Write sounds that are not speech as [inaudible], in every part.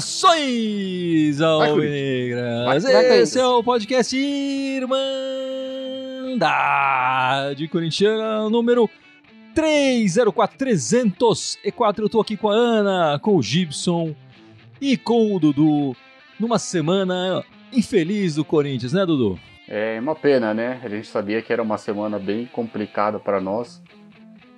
Saudações, Alvinegras! Esse é o podcast Irmandade Corintiana número 304304. Eu tô aqui com a Ana, com o Gibson e com o Dudu numa semana infeliz do Corinthians, né, Dudu? É uma pena, né? A gente sabia que era uma semana bem complicada para nós,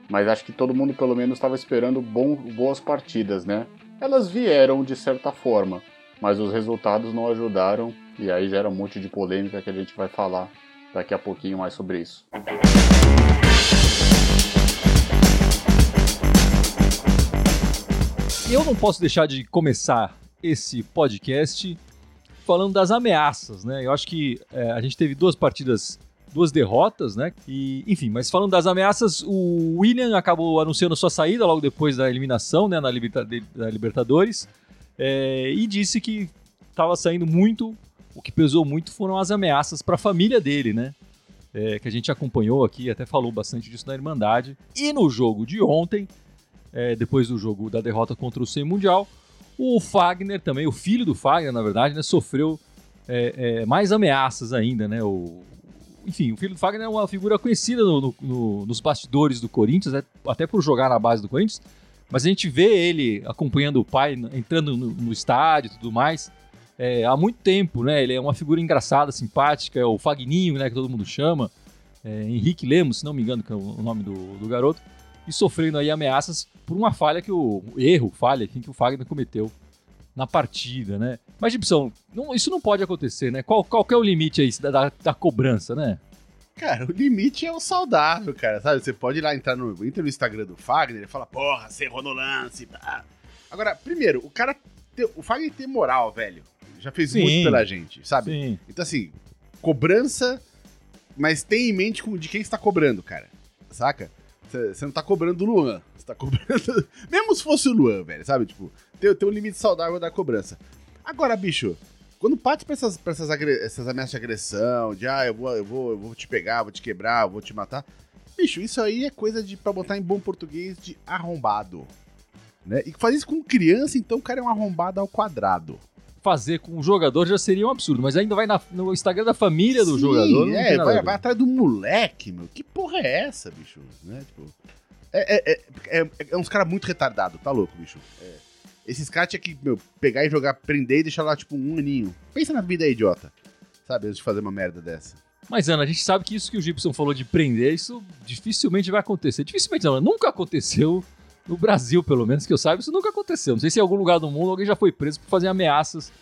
mas acho que todo mundo pelo menos estava esperando bom, boas partidas, né? elas vieram de certa forma, mas os resultados não ajudaram e aí gera um monte de polêmica que a gente vai falar daqui a pouquinho mais sobre isso. Eu não posso deixar de começar esse podcast falando das ameaças, né? Eu acho que é, a gente teve duas partidas duas derrotas, né? E, enfim, mas falando das ameaças, o William acabou anunciando sua saída logo depois da eliminação, né, na Libertadores, é, e disse que estava saindo muito, o que pesou muito foram as ameaças para a família dele, né? É, que a gente acompanhou aqui, até falou bastante disso na Irmandade. E no jogo de ontem, é, depois do jogo da derrota contra o Sem Mundial, o Fagner também, o filho do Fagner, na verdade, né, sofreu é, é, mais ameaças ainda, né? O, enfim, o filho do Fagner é uma figura conhecida no, no, no, nos bastidores do Corinthians, né? até por jogar na base do Corinthians. Mas a gente vê ele acompanhando o pai, entrando no, estádio e tudo mais. É, há muito tempo, né? Ele é uma figura engraçada, simpática, é o Fagninho, né? Que todo mundo chama. É, Henrique Lemos, se não me engano, que é o nome do, do garoto. E sofrendo aí ameaças por uma falha que o. erro, falha que o Fagner cometeu na partida, né? Mas, Gibson, não, isso não pode acontecer, né? Qual, qual é o limite aí da, da, da, cobrança, né? Cara, o limite é o saudável, cara, sabe? Você pode ir lá entrar no, entra no Instagram do Fagner e fala, porra, você errou no lance. Pá. Agora, primeiro, o cara. o Fagner tem moral, velho. Já fez Sim. muito pela gente, sabe? Sim. Então, assim, cobrança, mas tem em mente de quem está cobrando, cara. Saca? Você não tá cobrando do Luan. Você tá cobrando. [laughs] Mesmo se fosse o Luan, velho, sabe? Tipo, tem, tem um limite saudável da cobrança. Agora, bicho, quando parte pra essas, pra essas, essas ameaças de agressão, de ah, eu vou, eu, vou, eu vou te pegar, vou te quebrar, vou te matar. Bicho, isso aí é coisa de, pra botar em bom português de arrombado. Né? E fazer isso com criança, então o cara é um arrombado ao quadrado. Fazer com o jogador já seria um absurdo, mas ainda vai na, no Instagram da família do Sim, jogador. é, vai, vai, atrás do moleque, meu. Que porra é essa, bicho? Né? Tipo, é, é, é, é, é uns caras muito retardados, tá louco, bicho? É. Esses caras tinham que, meu, pegar e jogar, prender e deixar lá, tipo, um aninho. Pensa na vida aí, idiota. Sabe, antes de fazer uma merda dessa. Mas, Ana, a gente sabe que isso que o Gibson falou de prender, isso dificilmente vai acontecer. Dificilmente não, nunca aconteceu no Brasil, pelo menos, que eu saiba, isso nunca aconteceu. Não sei se em algum lugar do mundo alguém já foi preso por fazer ameaças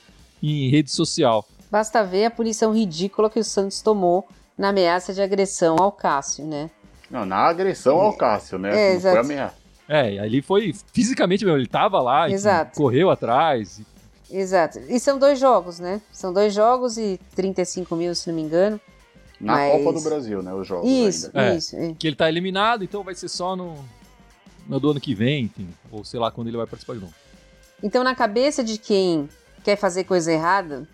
em rede social. Basta ver a punição ridícula que o Santos tomou na ameaça de agressão ao Cássio, né? Não, na agressão ao Cássio, né? É, não foi ameaça. É, ali foi fisicamente mesmo, ele tava lá, Exato. correu atrás. Exato. E são dois jogos, né? São dois jogos e 35 mil, se não me engano. Na Mas... Copa do Brasil, né? Os jogos. Isso, ainda. É, isso. É. Que ele tá eliminado, então vai ser só no, no do ano que vem, enfim. Ou sei lá quando ele vai participar de novo. Então, na cabeça de quem quer fazer coisa errada,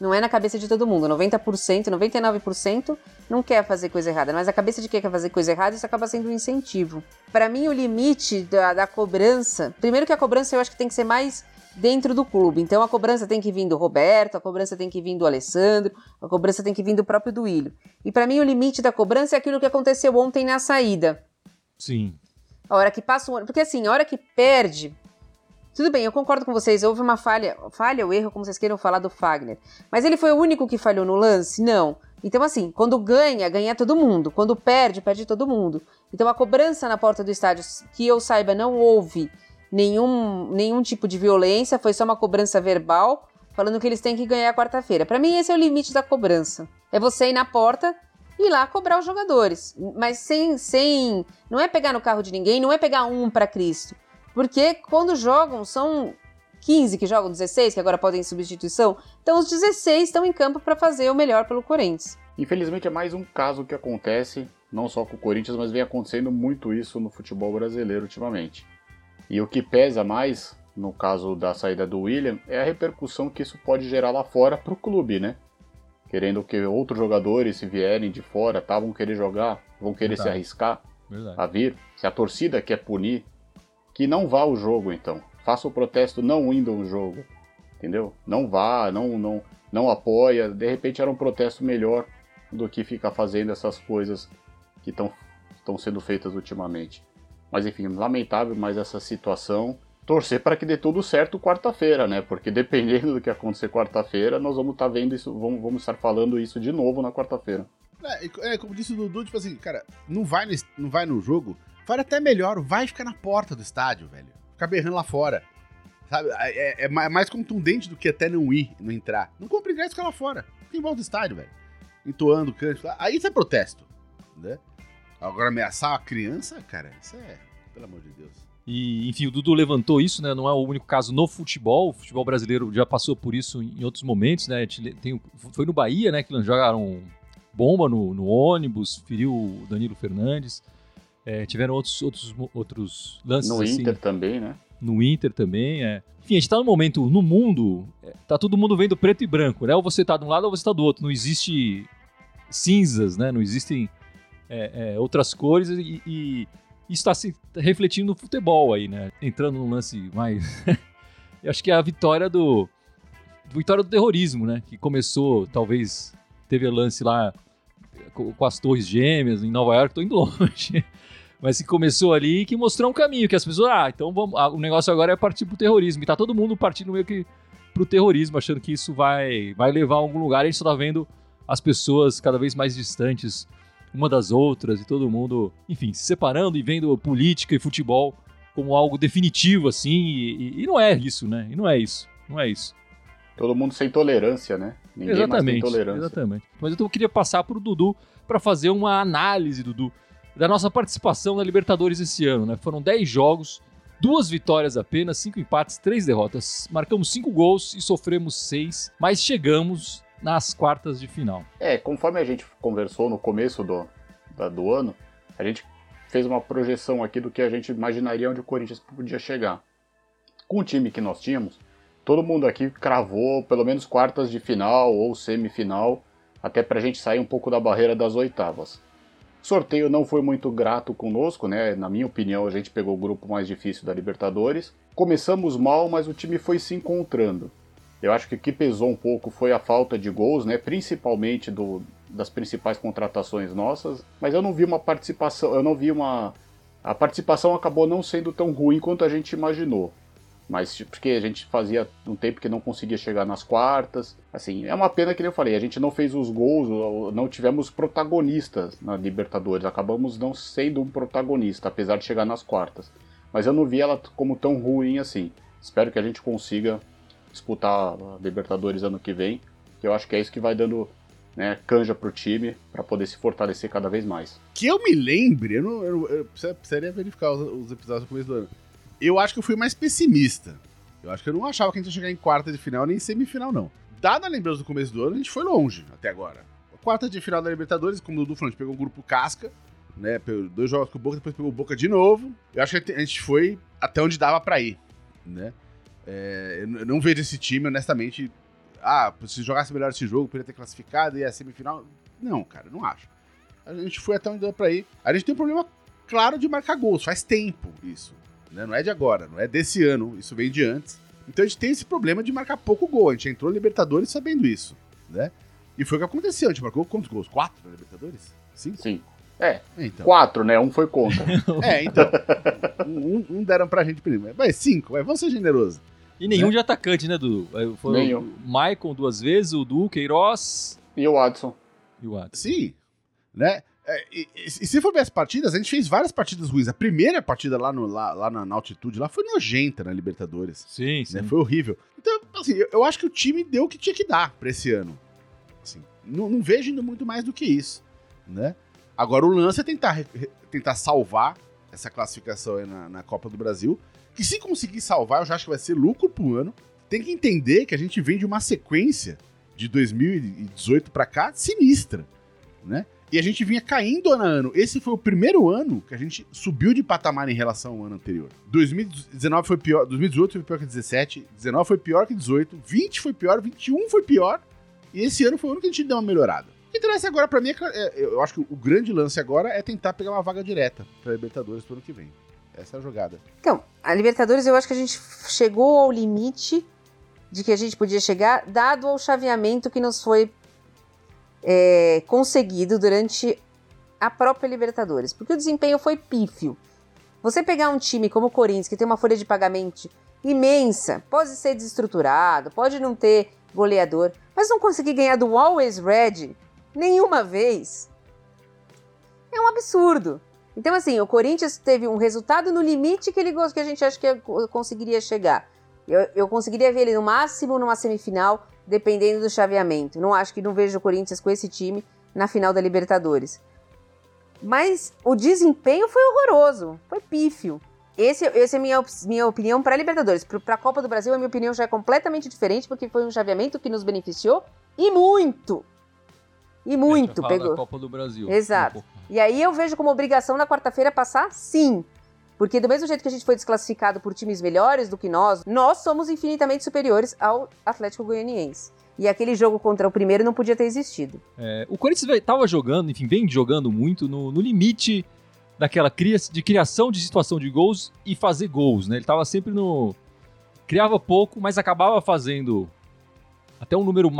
não é na cabeça de todo mundo. 90%, 99% não quer fazer coisa errada, mas a cabeça de quem quer fazer coisa errada, isso acaba sendo um incentivo. Para mim, o limite da, da, cobrança. Primeiro, que a cobrança eu acho que tem que ser mais dentro do clube. Então, a cobrança tem que vir do Roberto, a cobrança tem que vir do Alessandro, a cobrança tem que vir do próprio Duílio. E para mim, o limite da cobrança é aquilo que aconteceu ontem na saída. Sim. A hora que passa um ano. Porque assim, a hora que perde, tudo bem, eu concordo com vocês, houve uma falha, falha ou erro, como vocês queiram falar do Fagner. Mas ele foi o único que falhou no lance? Não. Então, assim, quando ganha, ganha todo mundo. Quando perde, perde todo mundo. Então, a cobrança na porta do estádio, que eu saiba, não houve nenhum, nenhum tipo de violência, foi só uma cobrança verbal, falando que eles têm que ganhar quarta-feira. Para mim, esse é o limite da cobrança. É você ir na porta e lá cobrar os jogadores. Mas sem, sem. Não é pegar no carro de ninguém, não é pegar um para Cristo. Porque quando jogam, são 15 que jogam, 16 que agora podem em substituição. Então os 16 estão em campo para fazer o melhor pelo Corinthians. Infelizmente é mais um caso que acontece, não só com o Corinthians, mas vem acontecendo muito isso no futebol brasileiro ultimamente. E o que pesa mais, no caso da saída do William, é a repercussão que isso pode gerar lá fora para o clube, né? querendo que outros jogadores, se vierem de fora, tá, vão querer jogar, vão querer Verdade. se arriscar Verdade. a vir. Se a torcida quer punir, que não vá ao jogo, então. Faça o protesto não indo ao jogo, entendeu? Não vá, não, não, não apoia. De repente era um protesto melhor do que ficar fazendo essas coisas que estão sendo feitas ultimamente. Mas enfim, lamentável mais essa situação. Torcer para que dê tudo certo quarta-feira, né? Porque dependendo do que acontecer quarta-feira, nós vamos estar vendo isso, vamos, vamos estar falando isso de novo na quarta-feira. É, é, como disse o Dudu, tipo assim, cara, não vai es- não vai no jogo, faz até melhor, vai ficar na porta do estádio, velho. Ficar berrando lá fora. Sabe? É, é- é é mais contundente do que até não ir, não entrar. Não compra ingresso, fica lá fora. Fica em volta do estádio, velho. Entoando, cântico. lá. Aí isso é protesto, né? Agora ameaçar a criança, cara, isso é. Pelo amor de Deus. E, enfim, o Dudu levantou isso, né? Não é o único caso no futebol. O futebol brasileiro já passou por isso em outros momentos, né? Tem, o- foi no Bahia, né? Que jogaram bomba no, no ônibus, feriu o Danilo Fernandes. É, tiveram outros, outros, outros lances No assim, Inter também, né? no Inter também. É. Enfim, a gente tá num momento no mundo, é, tá todo mundo vendo preto e branco, né? Ou você tá de um lado ou você tá do outro. Não existe cinzas, né? Não existem é, é, outras cores e, e isso está se refletindo no futebol aí, né? Entrando num lance mais. [laughs] Eu acho que é a vitória do. Vitória do terrorismo, né? Que começou, talvez, teve lance lá co- com as torres gêmeas em Nova York, tô indo [laughs] longe. Mas que começou ali e que mostrou um caminho, que as pessoas, ah, então vamos, ah, o negócio agora é partir pro terrorismo. E tá todo mundo partindo meio que pro terrorismo, achando que isso vai, vai levar a algum lugar. A gente só tá vendo as pessoas cada vez mais distantes uma das outras e todo mundo, enfim, se separando e vendo política e futebol como algo definitivo, assim. E, e- e não é isso, né? E não é isso. Não é isso. Todo mundo sem tolerância, né? Ninguém mais tem Exatamente, tolerância. exatamente. Mas eu queria passar pro Dudu para fazer uma análise, Dudu, da nossa participação na Libertadores esse ano, né? Foram 10 jogos, duas vitórias apenas, cinco empates, três derrotas. Marcamos cinco gols e sofremos seis, mas chegamos nas quartas de final. É, conforme a gente conversou no começo do, da- do ano, a gente fez uma projeção aqui do que a gente imaginaria onde o Corinthians podia chegar. Com o time que nós tínhamos, todo mundo aqui cravou pelo menos quartas de final ou semifinal, até pra gente sair um pouco da barreira das oitavas. Sorteio não foi muito grato conosco, né? Na minha opinião, a gente pegou o grupo mais difícil da Libertadores. Começamos mal, mas o time foi se encontrando. Eu acho que o que pesou um pouco foi a falta de gols, né? Principalmente do, das principais contratações nossas. Mas eu não vi uma participação, eu não vi uma. A participação acabou não sendo tão ruim quanto a gente imaginou. Mas porque a gente fazia um tempo que não conseguia chegar nas quartas. Assim, é uma pena que eu falei, a gente não fez os gols, não tivemos protagonistas na Libertadores. Acabamos não sendo um protagonista, apesar de chegar nas quartas. Mas eu não vi ela como tão ruim assim. Espero que a gente consiga disputar a Libertadores ano que vem, que eu acho que é isso que vai dando né, canja pro time para poder se fortalecer cada vez mais. Que eu me lembre, eu, não, eu, eu precisaria verificar os, os episódios do começo do ano. Eu acho que eu fui mais pessimista. Eu acho que eu não achava que a gente ia chegar em quarta de final nem semifinal, não. Dada a lembrança do começo do ano, a gente foi longe até agora. Quarta de final da Libertadores, como o Dudu falou, a gente pegou um grupo casca, né? Dois jogos com o Boca, depois pegou o Boca de novo. Eu acho que a gente foi até onde dava pra ir, né? É, eu não vejo esse time, honestamente. Ah, se jogasse melhor esse jogo, poderia ter classificado e a semifinal. Não, cara, não acho. A gente foi até onde deu pra ir. A gente tem um problema claro de marcar gols, faz tempo isso. Né? Não é de agora, não é desse ano, isso vem de antes. Então a gente tem esse problema de marcar pouco gol. A gente entrou na Libertadores sabendo isso, né? E foi o que aconteceu. A gente marcou quantos gols? Quatro na Libertadores? Cinco? Sim. É, É, então. quatro, né? Um foi contra. [laughs] É, então. um, um deram pra gente primeiro. Vai, cinco, vai, vamos ser generosos. E nenhum Né? de atacante, né, Dudu? Foram Nenhum. o Maicon duas vezes, o Du, Queiroz e o Adson. e o Adson. Sim, né? É, e, e- se for ver as partidas, a gente fez várias partidas ruins. A primeira partida lá, no, lá, lá na, na altitude lá foi nojenta na Libertadores. Sim, sim. né? Foi horrível. Então, assim, eu, eu acho que o time deu o que tinha que dar pra esse ano. Assim, não, não vejo indo muito mais do que isso, né? Agora o lance é tentar, tentar salvar essa classificação aí na, na Copa do Brasil. Que se conseguir salvar, eu já acho que vai ser lucro pro ano. Tem que entender que a gente vem de uma sequência de 2018 pra cá sinistra, né? E a gente vinha caindo ano a ano. Esse foi o primeiro ano que a gente subiu de patamar em relação ao ano anterior. 2019 foi pior, 2018 foi pior que 17, 19 foi pior que 18, 20 foi pior, 21 foi pior E esse ano foi o ano que a gente deu uma melhorada. O que interessa agora pra mim é, é, eu acho que o grande lance agora é tentar pegar uma vaga direta pra Libertadores pro ano que vem. Essa é a jogada. Então, a Libertadores eu acho que a gente chegou ao limite de que a gente podia chegar, dado o chaveamento que nos foi é, conseguido durante a própria Libertadores, porque o desempenho foi pífio. Você pegar um time como o Corinthians, que tem uma folha de pagamento imensa, pode ser desestruturado, pode não ter goleador, mas não conseguir ganhar do Always Red nenhuma vez, é um absurdo. Então, assim, o Corinthians teve um resultado no limite que ele que a gente acha que conseguiria chegar. Eu, eu conseguiria ver ele no máximo numa semifinal, dependendo do chaveamento. Não acho que não vejo o Corinthians com esse time na final da Libertadores. Mas o desempenho foi horroroso, foi pífio. Esse, esse é a minha, minha opinião para a Libertadores. Para a Copa do Brasil, a minha opinião já é completamente diferente, porque foi um chaveamento que nos beneficiou e muito. E muito, pegou. Copa do Brasil. Exato. E aí eu vejo como obrigação na quarta-feira passar, sim. Porque do mesmo jeito que a gente foi desclassificado por times melhores do que nós, nós somos infinitamente superiores ao Atlético Goianiense. E aquele jogo contra o primeiro não podia ter existido. É, o Corinthians estava jogando, enfim, vem jogando muito no, no limite daquela cria, de criação de situação de gols e fazer gols, né? Ele estava sempre no. Criava pouco, mas acabava fazendo até um número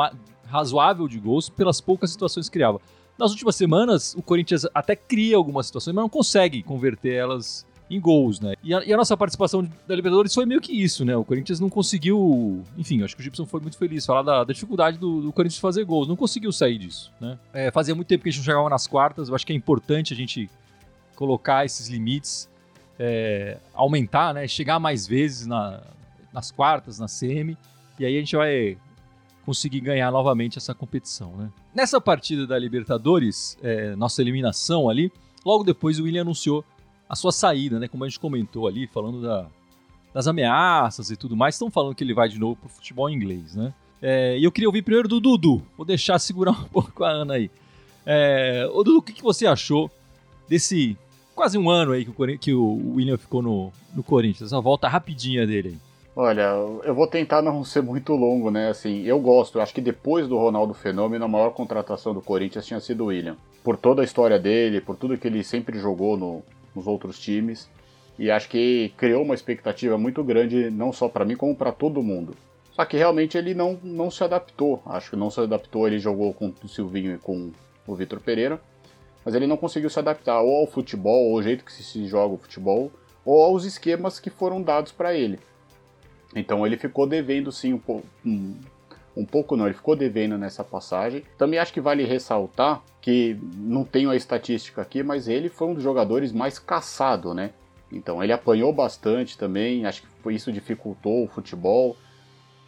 razoável de gols pelas poucas situações que criava. Nas últimas semanas, o Corinthians até cria algumas situações, mas não consegue converter elas em gols, né? E a, e a, nossa participação da Libertadores foi meio que isso, né? O Corinthians não conseguiu. Enfim, acho que o Gibson foi muito feliz falar da, da dificuldade do, do, Corinthians fazer gols. Não conseguiu sair disso, né? É, fazia muito tempo que a gente não chegava nas quartas. Eu acho que é importante a gente colocar esses limites, é, aumentar, né? Chegar mais vezes na, nas quartas, na semi. E aí a gente vai conseguir ganhar novamente essa competição, né? Nessa partida da Libertadores, é, nossa eliminação ali, logo depois o William anunciou a sua saída, né? Como a gente comentou ali, falando da, das ameaças e tudo mais, estão falando que ele vai de novo pro futebol inglês, né? É, e eu queria ouvir primeiro do Dudu. Vou deixar [laughs] segurar um pouco a Ana aí. É, ô Dudu, o que, que você achou desse quase um ano aí que o, que o William ficou no, no Corinthians? Essa volta rapidinha dele aí. Olha, eu vou tentar não ser muito longo, né? Assim, eu gosto. Eu acho que depois do Ronaldo Fenômeno, a maior contratação do Corinthians tinha sido o William. Por toda a história dele, por tudo que ele sempre jogou no, nos outros times. E acho que criou uma expectativa muito grande, não só para mim, como para todo mundo. Só que realmente ele não, não se adaptou. Acho que não se adaptou. Ele jogou com o Silvinho e com o Vitor Pereira. Mas ele não conseguiu se adaptar ou ao futebol, ou ao jeito que se joga o futebol, ou aos esquemas que foram dados para ele. Então ele ficou devendo sim um. Um, um pouco não, ele ficou devendo nessa passagem. Também acho que vale ressaltar que não tenho a estatística aqui, mas ele foi um dos jogadores mais caçado, né? Então ele apanhou bastante também, acho que isso dificultou o futebol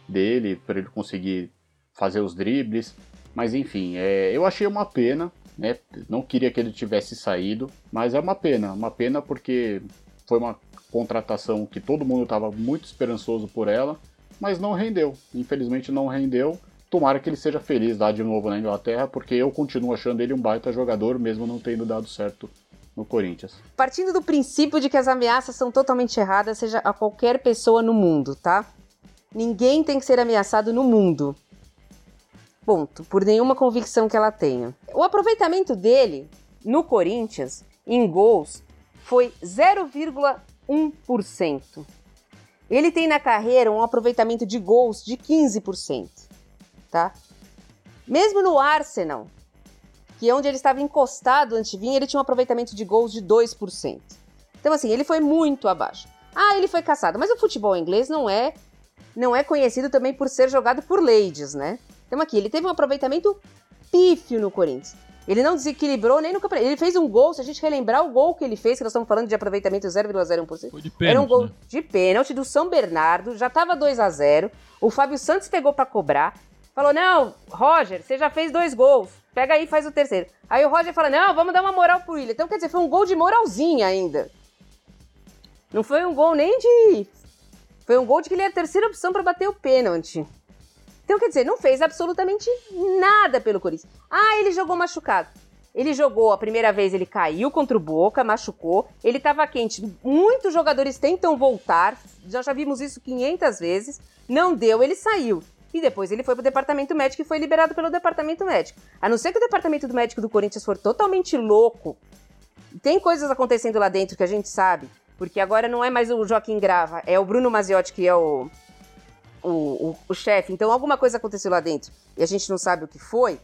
dele para ele conseguir fazer os dribles. Mas enfim, é, eu achei uma pena, né? Não queria que ele tivesse saído, mas é uma pena, uma pena porque foi uma contratação que todo mundo estava muito esperançoso por ela, mas não rendeu. Infelizmente não rendeu. Tomara que ele seja feliz lá de novo na Inglaterra, porque eu continuo achando ele um baita jogador, mesmo não tendo dado certo no Corinthians. Partindo do princípio de que as ameaças são totalmente erradas, seja a qualquer pessoa no mundo, tá? Ninguém tem que ser ameaçado no mundo. Ponto. Por nenhuma convicção que ela tenha. O aproveitamento dele no Corinthians, em gols, foi 0,1%. Ele tem na carreira um aproveitamento de gols de 15% tá? Mesmo no Arsenal, que é onde ele estava encostado antes de vir, ele tinha um aproveitamento de gols de 2%. Então, assim, ele foi muito abaixo. Ah, ele foi caçado, mas o futebol inglês não é não é conhecido também por ser jogado por ladies, né? Então aqui, ele teve um aproveitamento pífio no Corinthians. Ele não desequilibrou nem no campeonato. Ele fez um gol, se a gente relembrar o gol que ele fez, que nós estamos falando de aproveitamento 0,01%. Foi de pênalti, Era um gol né? de pênalti do São Bernardo, já estava 2 a 0 O Fábio Santos pegou para cobrar. Falou: não, Roger, você já fez dois gols. Pega aí e faz o terceiro. Aí o Roger fala: não, vamos dar uma moral pro William. Então, quer dizer, foi um gol de moralzinha ainda. Não foi um gol nem de. Foi um gol de que ele é a terceira opção para bater o pênalti. Então, quer dizer, não fez absolutamente nada pelo Corinthians. Ah, ele jogou machucado. Ele jogou a primeira vez, ele caiu contra o Boca, machucou. Ele estava quente. Muitos jogadores tentam voltar. Já já vimos isso 500 vezes. Não deu, ele saiu. e depois ele foi pro departamento médico e foi liberado pelo departamento médico. A não ser que o departamento médico do Corinthians for totalmente louco, tem coisas acontecendo lá dentro que a gente sabe, porque agora não é mais o Joaquim Grava, é o Bruno Maziotti que é o, o, o, o chefe. Então alguma coisa aconteceu lá dentro e a gente não sabe o que foi.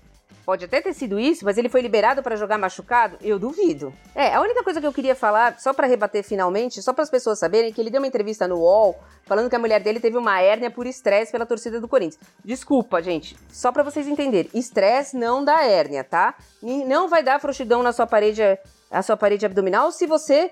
Pode até ter sido isso, mas ele foi liberado para jogar machucado? Eu duvido. É, a única coisa que eu queria falar, só para rebater finalmente, só para as pessoas saberem, que ele deu uma entrevista no UOL falando que a mulher dele teve uma hérnia por estresse pela torcida do Corinthians. Desculpa, gente, só para vocês entenderem, estresse não dá hérnia, tá? Não vai dar frouxidão na sua parede, a sua parede abdominal se você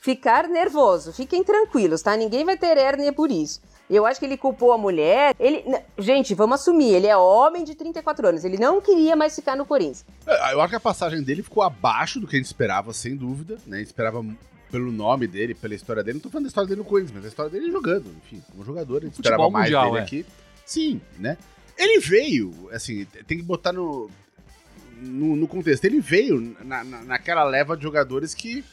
ficar nervoso. Fiquem tranquilos, tá? Ninguém vai ter hérnia por isso. Eu acho que ele culpou a mulher. Ele, gente, vamos assumir, ele é homem de 34 anos. Ele não queria mais ficar no Corinthians. É, eu acho que a passagem dele ficou abaixo do que a gente esperava, sem dúvida. Né? A gente esperava pelo nome dele, pela história dele. Não tô falando da história dele no Corinthians, mas a história dele jogando. Enfim, como jogador, a gente Futebol esperava mais mundial, dele é. aqui. Sim, né? Ele veio, assim, tem que botar no, no, no contexto. Ele veio na, na, naquela leva de jogadores que,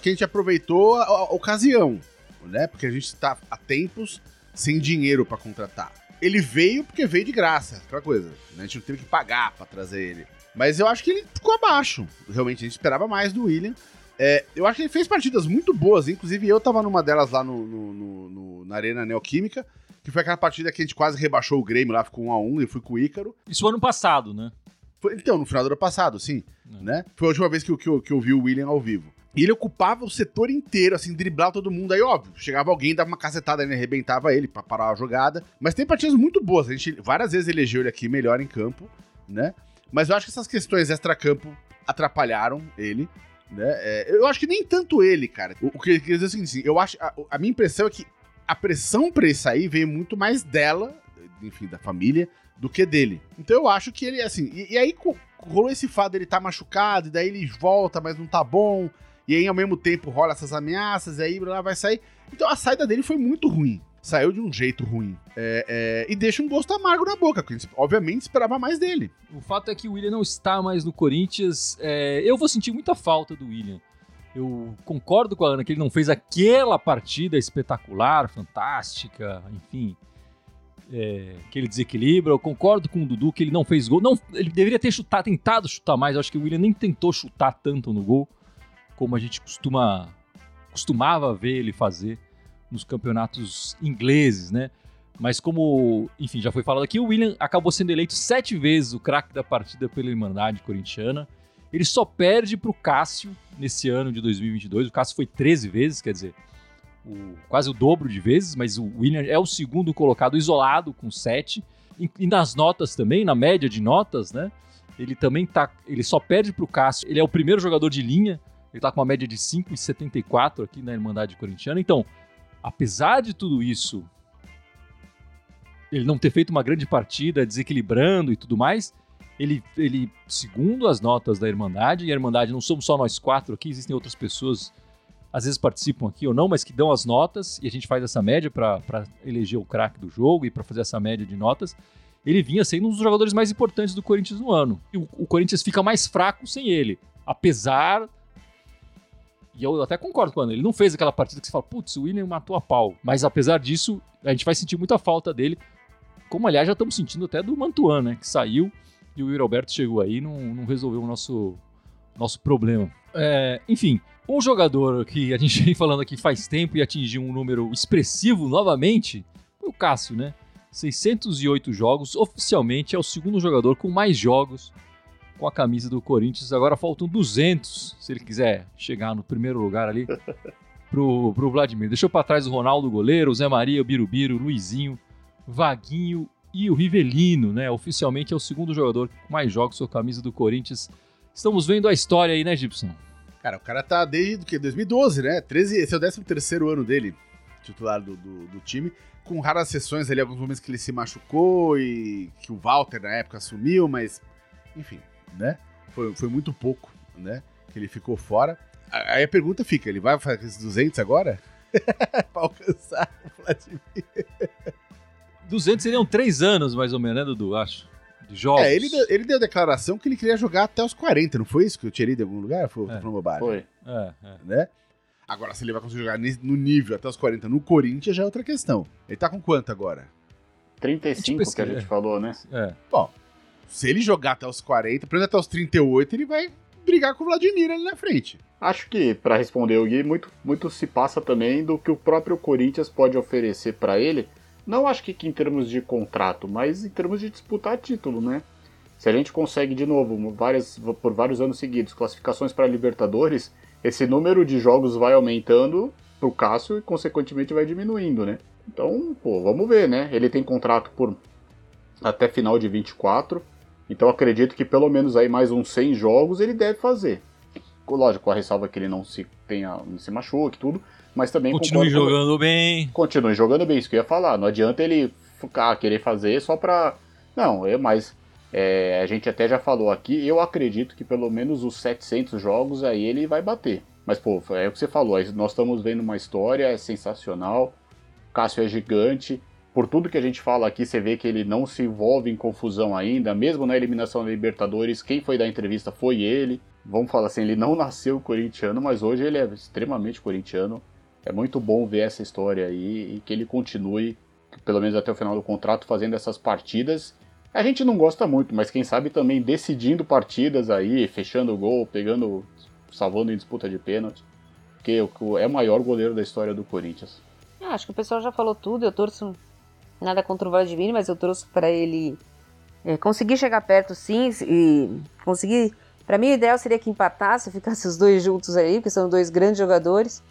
que a gente aproveitou a, a ocasião, né? Porque a gente está há tempos sem dinheiro para contratar. Ele veio porque veio de graça, aquela coisa. Né? A gente não teve que pagar para trazer ele. Mas eu acho que ele ficou abaixo. Realmente, a gente esperava mais do William. É, eu acho que ele fez partidas muito boas, inclusive eu tava numa delas lá no, no, no, no, na Arena Neoquímica, que foi aquela partida que a gente quase rebaixou o Grêmio lá, ficou 1 um a 1 um, e fui com o Ícaro. Isso ano passado, né? Foi, então, no final do ano passado, sim. É. Né? Foi a última vez que, que, eu, que eu vi o William ao vivo. E ele ocupava o setor inteiro, assim, driblava todo mundo. Aí, óbvio, chegava alguém, dava uma cacetada, ele arrebentava ele pra parar a jogada. Mas tem partidas muito boas. A gente várias vezes elegeu ele aqui melhor em campo, né? Mas eu acho que essas questões extra-campo atrapalharam ele. Né? É, eu acho que nem tanto ele, cara. O, o que eu queria dizer é seguinte: eu acho. A, a, minha impressão é que a pressão pra ele sair veio muito mais dela, enfim, da família, do que dele. Então eu acho que ele, assim. E, e aí rolou esse fato dele tá machucado, e daí ele volta, mas não tá bom. E aí, ao mesmo tempo, rola essas ameaças, e aí lá vai sair. Então a saída dele foi muito ruim. Saiu de um jeito ruim. É, é, e deixa um gosto amargo na boca, porque obviamente esperava mais dele. O fato é que o William não está mais no Corinthians. É, eu vou sentir muita falta do William. Eu concordo com a Ana que ele não fez aquela partida espetacular, fantástica, enfim, é, que ele desequilibra. Eu concordo com o Dudu que ele não fez gol. Não, ele deveria ter chutado, tentado chutar mais. Eu acho que o William nem tentou chutar tanto no gol como a gente costuma costumava ver ele fazer nos campeonatos ingleses, né? Mas como, enfim, já foi falado aqui, o William acabou sendo eleito sete vezes o craque da partida pela Irmandade Corintiana. Ele só perde para o Cássio nesse ano de 2022. O Cássio foi 13 vezes, quer dizer, o, quase o dobro de vezes, mas o William é o segundo colocado isolado com sete. E, e nas notas também, na média de notas, né? Ele também tá. Ele só perde para o Cássio. Ele é o primeiro jogador de linha ele tá com uma média de 5,74 aqui na Irmandade Corintiana. Então, apesar de tudo isso, ele não ter feito uma grande partida, desequilibrando e tudo mais, ele, ele segundo as notas da Irmandade, e a Irmandade não somos só nós quatro aqui, existem outras pessoas, às vezes participam aqui ou não, mas que dão as notas, e a gente faz essa média para eleger o craque do jogo e para fazer essa média de notas. Ele vinha sendo um dos jogadores mais importantes do Corinthians no ano. E o, o Corinthians fica mais fraco sem ele, apesar e eu até concordo com ele. Ele não fez aquela partida que você fala, putz, o William matou a pau. Mas apesar disso, a gente vai sentir muita falta dele. Como, aliás, já estamos sentindo até do Mantuan, né? Que saiu e o Will Alberto chegou aí e não, não resolveu o nosso, nosso problema. É, enfim, um jogador que a gente [laughs] vem falando aqui faz tempo e atingiu um número expressivo novamente foi o Cássio, né? 608 jogos, oficialmente é o segundo jogador com mais jogos com a camisa do Corinthians. Agora faltam 200, se ele quiser chegar no primeiro lugar ali, [laughs] pro, pro Vladimir. Deixou para trás o Ronaldo, o goleiro, o Zé Maria, o Birubiru, o Luizinho, Vaguinho e o Rivelino, né? Oficialmente é o segundo jogador com mais jogos com a camisa do Corinthians. Estamos vendo a história aí, né, Gibson? Cara, o cara tá desde que, 2012, né? 13, esse é o 13 terceiro ano dele, titular do, do, do, time, com raras sessões ali, alguns momentos que ele se machucou e que o Walter na época assumiu, mas enfim, né? Foi, foi muito pouco, né? Que ele ficou fora. Aí a pergunta fica, ele vai fazer esses 200 agora? [laughs] pra alcançar o Vladimir. 200 seriam 3 anos, mais ou menos, né, Dudu? Acho. De jogos. É, ele deu, ele deu a declaração que ele queria jogar até os 40, não foi isso que eu tinha lido em algum lugar? Foi, é. bobagem. Foi. É, é. Né? Agora, se ele vai conseguir jogar no nível até os 40 no Corinthians, já é outra questão. Ele tá com quanto agora? 35 pesquisa, que a gente é. falou, né? É. Bom, se ele jogar até os 40, pelo menos até os 38, ele vai brigar com o Vladimir ali na frente. Acho que, pra responder o Gui, muito, muito se passa também do que o próprio Corinthians pode oferecer pra ele. Não acho que, que em termos de contrato, mas em termos de disputar título, né? Se a gente consegue, de novo, várias, por vários anos seguidos, classificações para Libertadores, esse número de jogos vai aumentando pro Cássio e, consequentemente, vai diminuindo, né? Então, pô, vamos ver, né? Ele tem contrato por até final de 24, então acredito que pelo menos aí mais uns 100 jogos ele deve fazer. Lógico, com a ressalva que ele não se tenha, não se machuque tudo, mas também Continue concordo com- jogando bem. continue jogando bem, isso que eu ia falar. Não adianta ele ficar, querer fazer só pra. Não, é mais. é, a gente até já falou aqui, eu acredito que pelo menos os 700 jogos aí ele vai bater. Mas, pô, é o que você falou, nós estamos vendo uma história, é sensacional. Cássio é gigante. Por tudo que a gente fala aqui, você vê que ele não se envolve em confusão ainda, mesmo na eliminação da Libertadores. Quem foi dar entrevista foi ele. Vamos falar assim, ele não nasceu corintiano, mas hoje ele é extremamente corintiano. É muito bom ver essa história aí e que ele continue, pelo menos até o final do contrato, fazendo essas partidas. A gente não gosta muito, mas quem sabe também decidindo partidas aí, fechando o gol, pegando, salvando em disputa de pênalti. O- é o maior goleiro da história do Corinthians. Acho que o pessoal já falou tudo. Eu torço nada contra o Vladimir, mas eu torço para ele é, conseguir chegar perto, sim, e conseguir. Para mim, o ideal seria que empatasse, [laughs] ficasse os dois juntos aí, porque são dois grandes jogadores.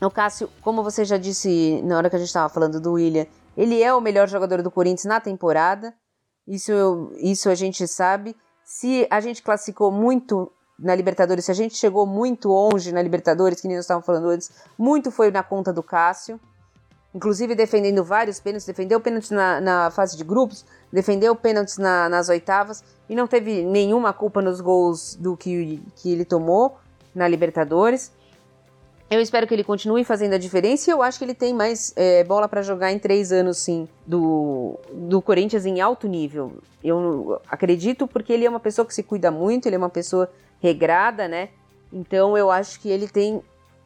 O Cássio, como você já disse na hora que a gente estava falando do William, ele é o melhor jogador do Corinthians na temporada. Isso, isso a gente sabe. Se a gente classificou muito na Libertadores, se a gente chegou muito longe na Libertadores, que nem nós estávamos falando antes, muito foi na conta do Cássio. Inclusive defendendo vários pênaltis, defendeu pênaltis na, na fase de grupos, defendeu pênaltis na- nas oitavas e não teve nenhuma culpa nos gols do que, que ele tomou na Libertadores. Eu espero que ele continue fazendo a diferença e eu acho que ele tem mais é, bola para jogar em três anos, sim, do, do Corinthians em alto nível. Eu acredito porque ele é uma pessoa que se cuida muito, ele é uma pessoa regrada, né? Então eu acho que ele tem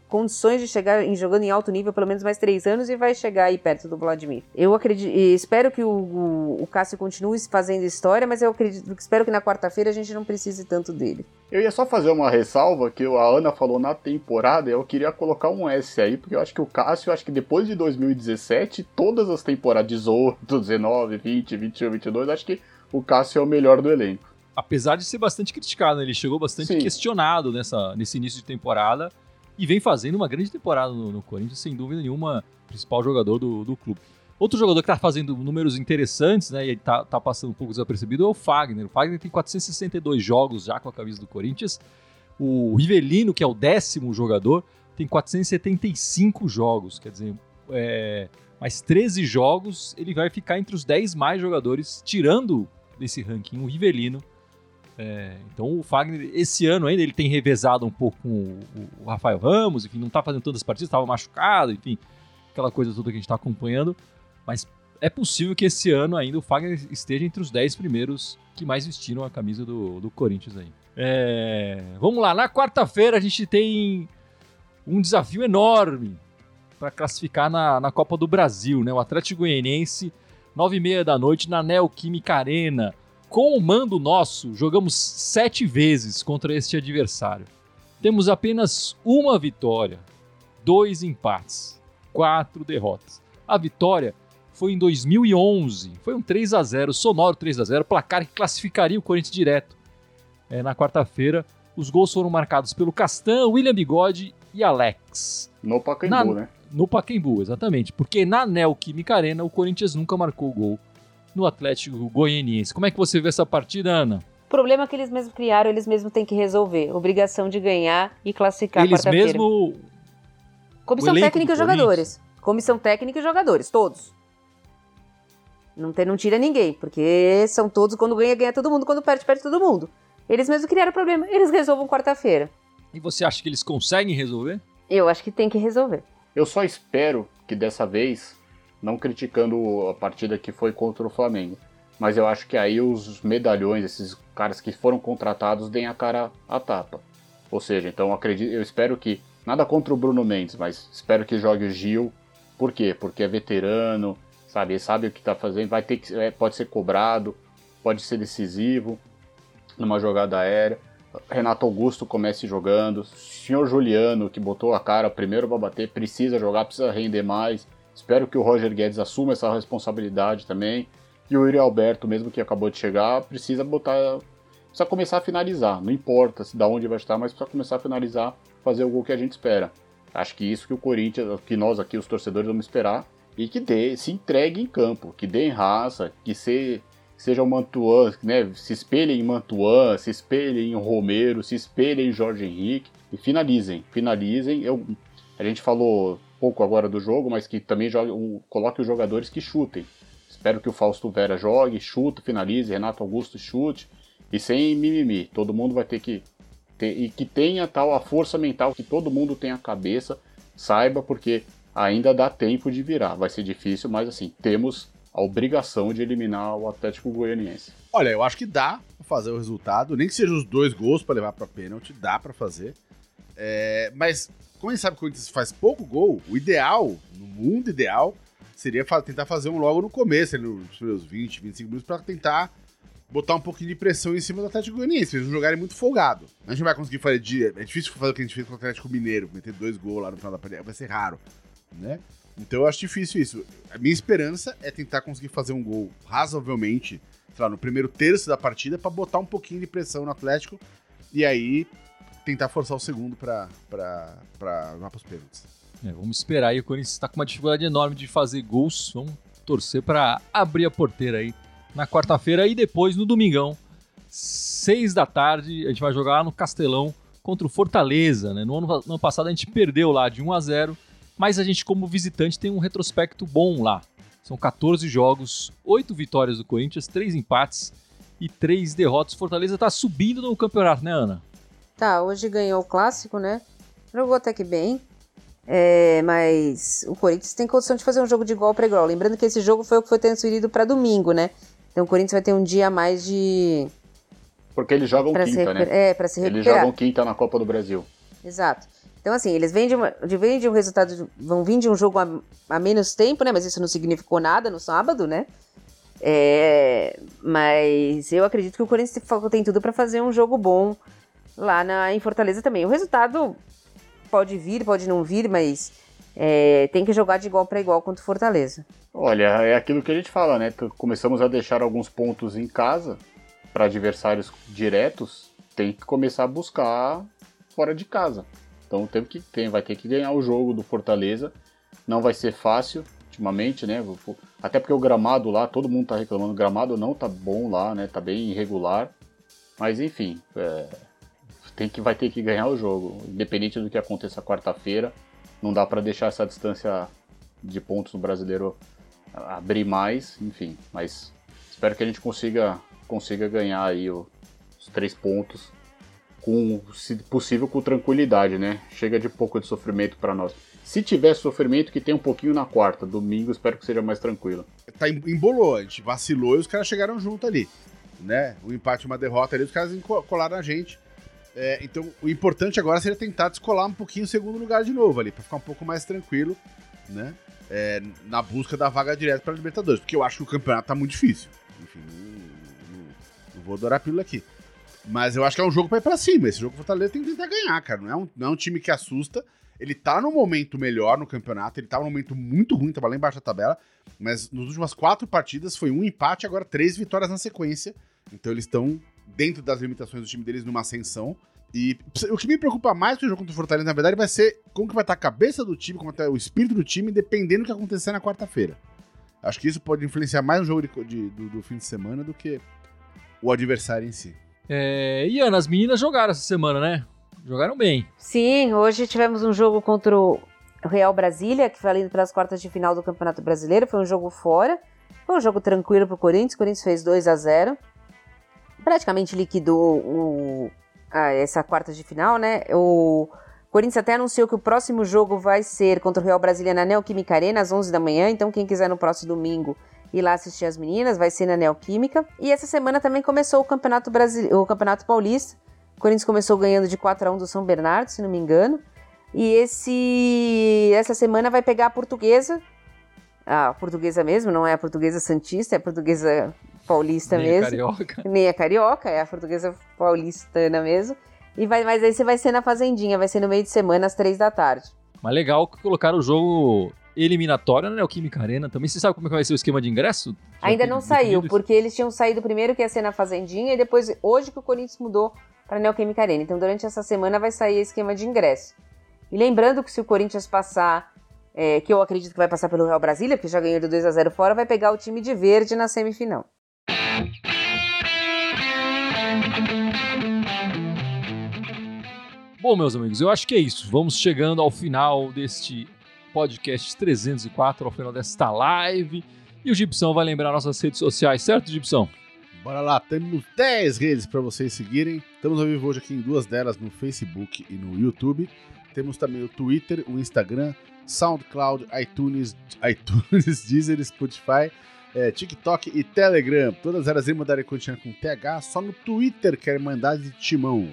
condições de chegar em jogando em alto nível pelo menos mais três anos e vai chegar aí perto do Vladimir. Eu acredito, e espero que o, o, o Cássio continue fazendo história, mas eu acredito, espero que na quarta-feira a gente não precise tanto dele. Eu ia só fazer uma ressalva que a Ana falou na temporada, eu queria colocar um S aí, porque eu acho que o Cássio, eu acho que depois de 2017, todas as temporadas 18, 19, 20, 21, 22, acho que o Cássio é o melhor do elenco. Apesar de ser bastante criticado, né? ele chegou bastante Sim. questionado nessa, nesse início de temporada e vem fazendo uma grande temporada no, no Corinthians, sem dúvida nenhuma, principal jogador do, do clube. Outro jogador que tá fazendo números interessantes, né, e tá, tá passando um pouco desapercebido, é o Fagner. O Fagner tem 462 jogos já com a camisa do Corinthians. O Rivelino, que é o décimo jogador, tem 475 jogos. Quer dizer, é, mais 13 jogos, ele vai ficar entre os 10 mais jogadores, tirando desse ranking o Rivelino. É, então o Fagner, esse ano ainda, ele tem revezado um pouco com o, o Rafael Ramos, enfim, não tá fazendo tantas partidas, estava machucado, enfim, aquela coisa toda que a gente tá acompanhando. Mas é possível que esse ano ainda o Fagner esteja entre os 10 primeiros que mais vestiram a camisa do, do Corinthians aí. É, vamos lá, na quarta-feira a gente tem um desafio enorme para classificar na, na Copa do Brasil, né? O Atlético Goianiense, 9h30 da noite, na Neoquímica Arena. Com o mando nosso, jogamos sete vezes contra este adversário. Temos apenas uma vitória, dois empates, quatro derrotas. A vitória foi em 2011, foi um 3 a 0 sonoro 3 a 0 placar que classificaria o Corinthians direto. É, na quarta-feira, os gols foram marcados pelo Castan, William Bigode e Alex. No Pacaembu, Na- né? No Pacaembu, exatamente. Porque na Neoquímica Arena o Corinthians nunca marcou gol no Atlético Goianiense. Como é que você vê essa partida, Ana? O problema é que eles mesmos criaram, eles mesmos têm que resolver. Obrigação de ganhar e classificar Eles quarta-feira. mesmo. Comissão técnica e do jogadores. Comissão técnica e jogadores, todos. Não, tem, não tira ninguém, porque são todos, quando ganha, ganha todo mundo, quando perde, perde todo mundo. Eles mesmos criaram o problema, eles resolvam quarta-feira. E você acha que eles conseguem resolver? Eu acho que tem que resolver. Eu só espero que dessa vez, não criticando a partida que foi contra o Flamengo, mas eu acho que aí os medalhões, esses caras que foram contratados, deem a cara à tapa. Ou seja, então eu acredito, eu espero que nada contra o Bruno Mendes, mas espero que jogue o Gil. Por quê? Porque é veterano, sabe? Sabe o que está fazendo, vai ter que, é, pode ser cobrado, pode ser decisivo numa jogada aérea. Renato Augusto comece jogando. Senhor Juliano, que botou a cara primeiro para bater, precisa jogar, precisa render mais. Espero que o Roger Guedes assuma essa responsabilidade também. E o Yuri Alberto, mesmo que acabou de chegar, precisa botar. Precisa começar a finalizar. Não importa se da onde vai estar, mas precisa começar a finalizar, fazer o gol que a gente espera. Acho que isso que o Corinthians, que nós aqui, os torcedores, vamos esperar. E que dê, se entregue em campo, que dê em raça, que se, seja o Mantuan, né? Se espelhem em Mantuan, se espelhem em Romero, se espelhem em Jorge Henrique e finalizem, finalizem. Eu, a gente falou pouco agora do jogo, mas que também jogue, um, coloque os jogadores que chutem. Espero que o Fausto Vera jogue, chute, finalize, Renato Augusto chute e sem mimimi. Todo mundo vai ter que ter, e que tenha tal a força mental que todo mundo tem a cabeça, saiba porque ainda dá tempo de virar. Vai ser difícil, mas assim, temos a obrigação de eliminar o Atlético Goianiense. Olha, eu acho que dá pra fazer o resultado, nem que seja os dois gols para levar para pênalti, dá para fazer. É, mas como a gente sabe que o Corinthians faz pouco gol, o ideal, no mundo ideal, seria tentar fazer um logo no começo, nos primeiros 20, 25 minutos, para tentar botar um pouquinho de pressão em cima do Atlético Goianiense. Eles não jogarem muito folgado. A gente não vai conseguir fazer. É difícil fazer o que a gente fez com o Atlético Mineiro, meter dois gols lá no final da partida. Vai ser raro, né? Então eu acho difícil isso. A minha esperança é tentar conseguir fazer um gol razoavelmente, sei lá, no primeiro terço da partida, para botar um pouquinho de pressão no Atlético e aí tentar forçar o segundo para para os pênaltis. É, vamos esperar aí. O Corinthians está com uma dificuldade enorme de fazer gols. Vamos torcer para abrir a porteira aí na quarta-feira e depois no domingão, seis da tarde, a gente vai jogar lá no Castelão contra o Fortaleza. Né? No, ano, no ano passado a gente perdeu lá de 1 a 0 mas a gente, como visitante, tem um retrospecto bom lá. São 14 jogos, 8 vitórias do Corinthians, 3 empates e 3 derrotas. Fortaleza está subindo no campeonato, né, Ana? Tá, hoje ganhou o clássico, né? Jogou até que bem. É, mas o Corinthians tem condição de fazer um jogo de igual para igual. Lembrando que esse jogo foi o que foi transferido para domingo, né? Então o Corinthians vai ter um dia a mais de. Porque eles jogam pra quinta, né? É, pra se recuperar. Eles jogam quinta na Copa do Brasil. Exato. Então, assim, eles vêm de, uma, vêm de um resultado. De, vão vir de um jogo a, a, menos tempo, né? Mas isso não significou nada no sábado, né? É, mas eu acredito que o Corinthians tem tudo para fazer um jogo bom lá na, em Fortaleza também. O resultado pode vir, pode não vir, mas é, tem que jogar de igual para igual contra o Fortaleza. Olha, é aquilo que a gente fala, né? Começamos a deixar alguns pontos em casa para adversários diretos, tem que começar a buscar fora de casa. Então tem que tem, vai ter que ganhar o jogo do Fortaleza. Não vai ser fácil ultimamente, né? Até porque o gramado lá, todo mundo tá reclamando, o gramado não tá bom lá, né? Tá bem irregular. Mas enfim, é, tem que vai ter que ganhar o jogo, independente do que aconteça quarta-feira. Não dá para deixar essa distância de pontos no brasileiro abrir mais, enfim. Mas espero que a gente consiga, consiga ganhar aí os três pontos, com, se possível, com tranquilidade, né? Chega de pouco de sofrimento para nós. Se tiver sofrimento, que tem um pouquinho na quarta. Domingo, espero que seja mais tranquilo. Tá embolou, a gente vacilou e os caras chegaram junto ali. Né? Um empate uma derrota ali, os caras colaram a gente. É, então, o importante agora seria tentar descolar um pouquinho o segundo lugar de novo ali, para ficar um pouco mais tranquilo, né? É, na busca da vaga direta para Libertadores, porque eu acho que o campeonato tá muito difícil. Enfim, não, não, não vou adorar a pílula aqui. Mas eu acho que é um jogo para ir pra cima. Esse jogo Fortaleza tem que tentar ganhar, cara. Não é, um, não é um time que assusta. Ele tá no momento melhor no campeonato. Ele tá num momento muito ruim, tava lá embaixo da tabela. Mas nas últimas quatro partidas foi um empate, agora três vitórias na sequência. Então eles estão dentro das limitações do time deles numa ascensão. E o que me preocupa mais pro jogo contra o Fortaleza, na verdade, vai ser como que vai estar a cabeça do time, como vai estar o espírito do time, dependendo do que acontecer na quarta-feira. Acho que isso pode influenciar mais o jogo de, de, do, do, fim de semana do que o adversário em si. É, e Ana, as meninas jogaram essa semana, né? Jogaram bem. Sim, hoje tivemos um jogo contra o Real Brasília, que foi ali pelas quartas de final do Campeonato Brasileiro. Foi um jogo fora. Foi um jogo tranquilo pro Corinthians. O Corinthians fez 2 a 0 praticamente liquidou o, a, essa quarta de final, né? O Corinthians até anunciou que o próximo jogo vai ser contra o Real Brasília na Neoquímica Arena, às 11 da manhã. Então, quem quiser no próximo domingo ir lá assistir as meninas, vai ser na Neoquímica. E essa semana também começou o Campeonato, Brasile... o Campeonato Paulista. O Corinthians começou ganhando de 4 a 1 do São Bernardo, se não me engano. E esse essa semana vai pegar a Portuguesa a portuguesa mesmo, não é a portuguesa santista, é a portuguesa paulista Nem mesmo. carioca. [laughs] Nem a carioca, é a portuguesa paulistana mesmo. E vai, mas aí você vai ser na Fazendinha, vai ser no meio de semana, às três da tarde. Mas legal que colocaram o jogo eliminatório na Neoquímica Arena também. Você sabe como é que vai ser o esquema de ingresso? Ainda não saiu, porque eles tinham saído primeiro que ia ser na Fazendinha e depois, hoje que o Corinthians mudou para Neoquímica Arena. Então, durante essa semana vai sair esquema de ingresso. E lembrando que se o Corinthians passar, é, que eu acredito que vai passar pelo Real Brasília, porque já ganhou de 2 a 0 fora, vai pegar o time de verde na semifinal. Bom, meus amigos, eu acho que é isso. Vamos chegando ao final deste podcast 304, ao final desta live. E o Gibson vai lembrar nossas redes sociais, certo, Gibson? Bora lá, temos 10 redes para vocês seguirem. Estamos ao vivo hoje aqui em duas delas, no Facebook e no YouTube. Temos também o Twitter, o Instagram, SoundCloud, iTunes, iTunes, [laughs] Deezer, Spotify, é, TikTok e Telegram. Todas elas Irmandade Corintiana com TH, só no Twitter que é Irmandade Timão.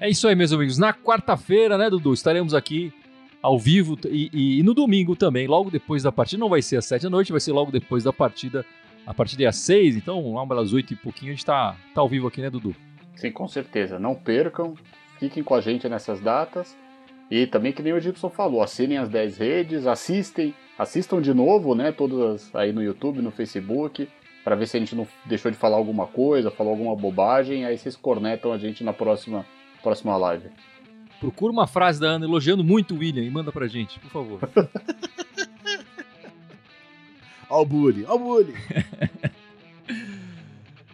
É isso aí, meus amigos. Na quarta-feira, né, Dudu? Estaremos aqui ao vivo e, e- e no domingo também, logo depois da partida. Não vai ser às sete da noite, vai ser logo depois da partida. A partida é às seis, então lá pelas oito e pouquinho a gente tá, tá ao vivo aqui, né, Dudu? Sim, com certeza. Não percam, fiquem com a gente nessas datas. E também, que nem o Gibson falou, assinem as 10 redes, assistem, assistam de novo, né? Todas aí no YouTube, no Facebook, para ver se a gente não deixou de falar alguma coisa, falou alguma bobagem, aí vocês cornetam a gente na próxima, próxima live. Procura uma frase da Ana elogiando muito o William e manda pra gente, por favor. [laughs] Ó o bullying, ó o bullying. [laughs]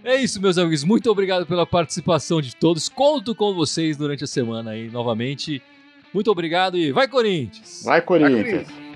É isso, meus amigos. Muito obrigado pela participação de todos. Conto com vocês durante a semana aí novamente. Muito obrigado e vai, Corinthians! Vai, Vai, Corinthians! Corinthians.